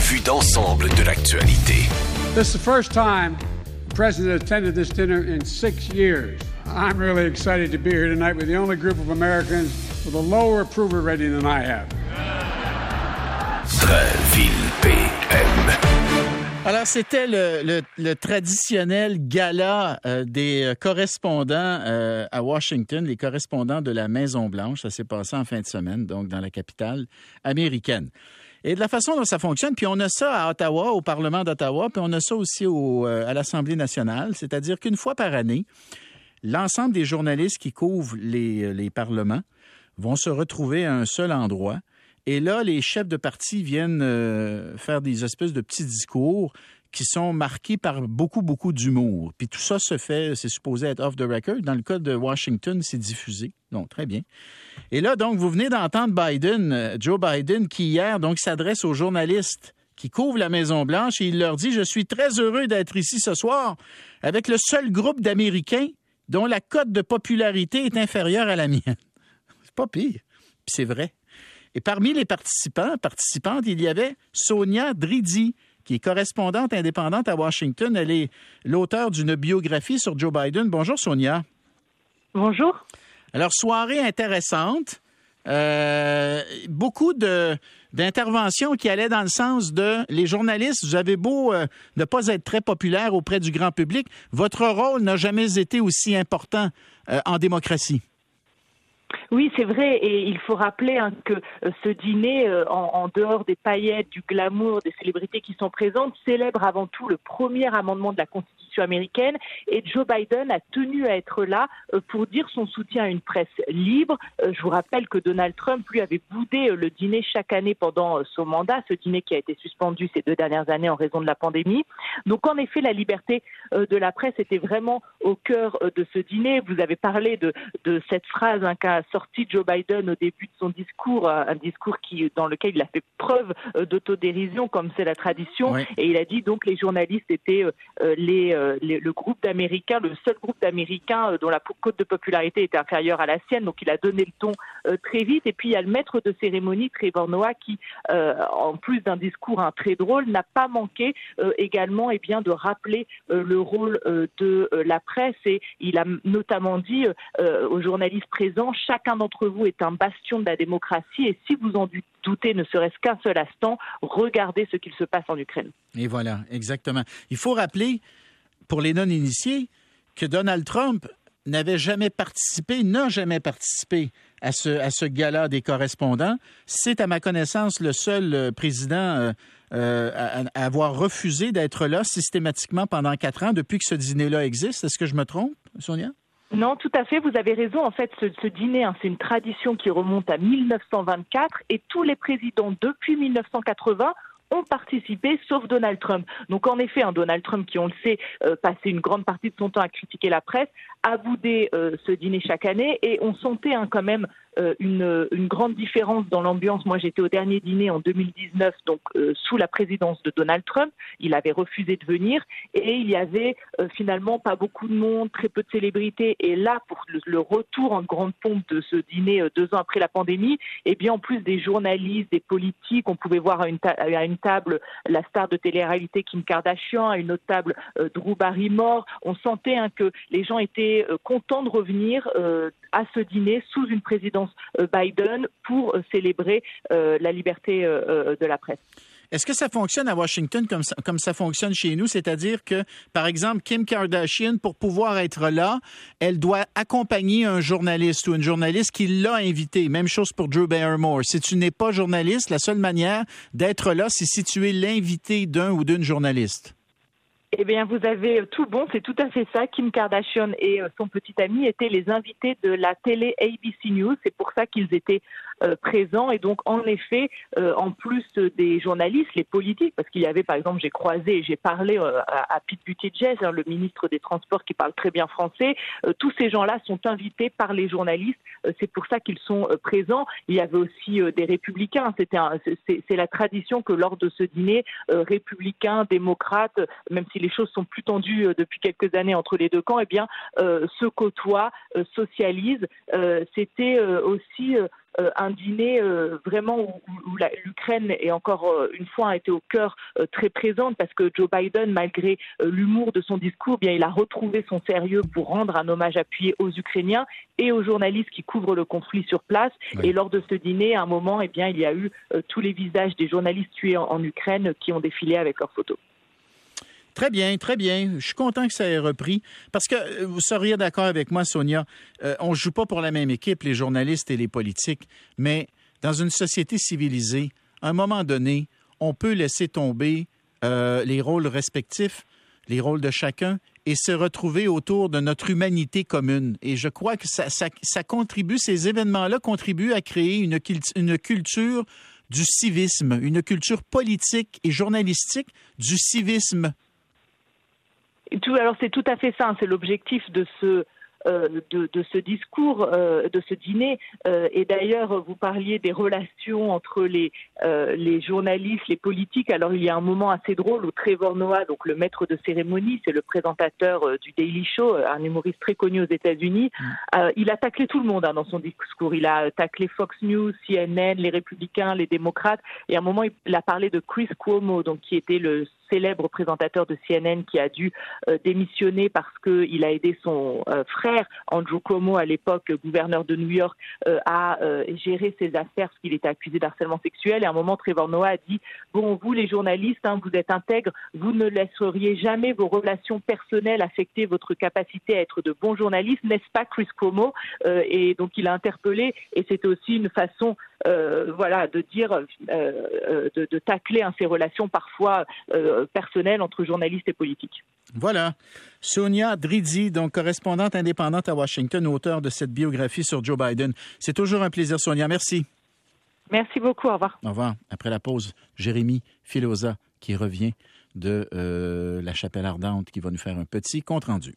vue d'ensemble de l'actualité. This is the first time the president attended this dinner in six years. I'm really excited to be here tonight with the only group of Americans with a lower approval rating than I have. Dreville PM. Alors, c'était le, le, traditionnel gala euh, des euh, correspondants euh, à Washington, les correspondants de la Maison-Blanche. Ça s'est passé en fin de semaine, donc dans la capitale américaine. Et de la façon dont ça fonctionne, puis on a ça à Ottawa, au Parlement d'Ottawa, puis on a ça aussi au, à l'Assemblée nationale, c'est-à-dire qu'une fois par année, l'ensemble des journalistes qui couvrent les, les parlements vont se retrouver à un seul endroit. Et là, les chefs de parti viennent euh, faire des espèces de petits discours qui sont marqués par beaucoup, beaucoup d'humour. Puis tout ça se fait, c'est supposé être off the record. Dans le cas de Washington, c'est diffusé. Donc, très bien. Et là, donc, vous venez d'entendre Biden, euh, Joe Biden, qui hier, donc, s'adresse aux journalistes qui couvrent la Maison-Blanche et il leur dit, je suis très heureux d'être ici ce soir avec le seul groupe d'Américains dont la cote de popularité est inférieure à la mienne. C'est pas pire. Puis c'est vrai. Et parmi les participants, participantes, il y avait Sonia Dridi, qui est correspondante indépendante à Washington. Elle est l'auteur d'une biographie sur Joe Biden. Bonjour, Sonia. Bonjour. Alors, soirée intéressante. Euh, beaucoup de d'interventions qui allaient dans le sens de les journalistes, vous avez beau euh, ne pas être très populaire auprès du grand public, votre rôle n'a jamais été aussi important euh, en démocratie. Oui, c'est vrai, et il faut rappeler hein, que euh, ce dîner, euh, en, dehors des paillettes, du glamour, des célébrités qui sont présentes, célèbre avant tout le premier amendement de la Constitution américaine et Joe Biden a tenu à être là euh, pour dire son soutien à une presse libre. Euh, je vous rappelle que Donald Trump, lui, avait boudé euh, le dîner chaque année pendant son mandat, ce dîner qui a été suspendu ces deux dernières années en raison de la pandémie. Donc, en effet, la liberté de la presse était vraiment au cœur de ce dîner. Vous avez parlé de, de cette phrase hein, qu'a sorti Joe Biden au début de son discours, un discours qui, dans lequel il a fait preuve d'autodérision, comme c'est la tradition, et il a dit donc les journalistes étaient les euh, le groupe d'Américains, le seul groupe d'Américains euh, dont la cote de popularité était inférieure à la sienne, donc il a donné le ton euh, très vite. Et puis il y a le maître de cérémonie, Trevor Noah, qui, en plus d'un discours hein, très drôle, n'a pas manqué également eh bien, de rappeler le rôle de la presse. Et il a notamment dit aux journalistes présents, chacun d'entre vous est un bastion de la démocratie et si vous en doutez ne serait-ce qu'un seul instant, regardez ce qu'il se passe en Ukraine. Et voilà, exactement. Il faut rappeler pour les non-initiés que Donald Trump n'avait jamais participé, n'a jamais participé à ce, à ce gala des correspondants. C'est, à ma connaissance, le seul euh, président euh, euh, à, avoir refusé d'être là systématiquement pendant quatre ans depuis que ce dîner-là existe. Est-ce que je me trompe, Sonia? Non, tout à fait, vous avez raison. En fait, ce, dîner, hein, c'est une tradition qui remonte à 1924 et tous les présidents depuis 1980 ont participé, sauf Donald Trump. Donc en effet, un Donald Trump qui, on le sait, euh, passait une grande partie de son temps à critiquer la presse, a boudé euh, ce dîner chaque année et on sentait hein, quand même une, une, grande différence dans l'ambiance. Moi, j'étais au dernier dîner en 2019, donc euh, sous la présidence de Donald Trump. Il avait refusé de venir et il y avait euh, finalement pas beaucoup de monde, très peu de célébrités. Et là, pour le, retour en grande pompe de ce dîner deux ans après la pandémie, eh bien, en plus des journalistes, des politiques, on pouvait voir à une, à une table la star de télé-réalité Kim Kardashian, à une autre table Drew Barrymore. On sentait hein, que les gens étaient contents de revenir à ce dîner sous une présidence euh, Biden pour euh, célébrer euh, la liberté de la presse. Est-ce que ça fonctionne à Washington comme ça, fonctionne chez nous? C'est-à-dire que, par exemple, Kim Kardashian, pour pouvoir être là, elle doit accompagner un journaliste ou une journaliste qui l'a invité. Même chose pour Drew Barrymore. Si tu n'es pas journaliste, la seule manière d'être là, c'est si tu es l'invité d'un ou d'une journaliste. Eh bien, vous avez tout bon, c'est tout à fait ça. Kim Kardashian et euh, son petit ami étaient les invités de la télé ABC News. C'est pour ça qu'ils étaient euh, présents. Et donc, en effet, euh, en plus des journalistes, les politiques, parce qu'il y avait, par exemple, j'ai croisé j'ai parlé à, à, Pete Buttigieg, hein, le ministre des Transports qui parle très bien français. tous ces gens-là sont invités par les journalistes. c'est pour ça qu'ils sont présents. Il y avait aussi des républicains. C'était c'est la tradition que lors de ce dîner, républicains, démocrates, même si les choses sont plus tendues euh, depuis quelques années entre les deux camps, eh bien, euh, se côtoient, euh, socialisent. C'était aussi un dîner vraiment où, l'Ukraine est encore une fois été au cœur très présente parce que Joe Biden, malgré l'humour de son discours, eh bien il a retrouvé son sérieux pour rendre un hommage appuyé aux Ukrainiens et aux journalistes qui couvrent le conflit sur place. Et lors de ce dîner, à un moment, eh bien, il y a eu tous les visages des journalistes tués en Ukraine qui ont défilé avec leurs photos. Très bien, très bien. Je suis content que ça ait repris. Parce que euh, vous seriez d'accord avec moi, Sonia, euh, on ne joue pas pour la même équipe, les journalistes et les politiques, mais dans une société civilisée, à un moment donné, on peut laisser tomber euh, les rôles respectifs, les rôles de chacun, et se retrouver autour de notre humanité commune. Et je crois que ça, contribue, ces événements-là contribuent à créer une, une culture du civisme, une culture politique et journalistique du civisme tout, alors c'est tout à fait ça, c'est l'objectif de ce euh, de, de, ce discours, euh, de ce dîner. Euh, et d'ailleurs, vous parliez des relations entre les, les journalistes, les politiques. Alors, il y a un moment assez drôle où Trevor Noah, donc le maître de cérémonie, c'est le présentateur du Daily Show, un humoriste très connu aux États-Unis, mm. il a taclé tout le monde hein, dans son discours. Il a taclé Fox News, CNN, les Républicains, les démocrates. Et à un moment, il a parlé de Chris Cuomo, donc qui était le célèbre présentateur de CNN qui a dû euh, démissionner parce qu'il a aidé son euh, frère, Andrew Cuomo, à l'époque gouverneur de New York, euh, à gérer ses affaires parce qu'il était accusé d'harcèlement sexuel. Et à un moment, Trevor Noah a dit, bon, vous les journalistes, hein, vous êtes intègres, vous ne laisseriez jamais vos relations personnelles affecter votre capacité à être de bons journalistes, n'est-ce pas Chris Cuomo? Et donc il a interpellé et c'était aussi une façon euh, voilà, de dire, euh, euh, de, tacler hein, ces relations parfois personnelles entre journalistes et politiques. Voilà. Sonia Drizzi, donc correspondante indépendante à Washington, auteur de cette biographie sur Joe Biden. C'est toujours un plaisir, Sonia. Merci. Merci beaucoup. Au revoir. Au revoir. Après la pause, Jérémy Filosa qui revient de la chapelle ardente qui va nous faire un petit compte rendu.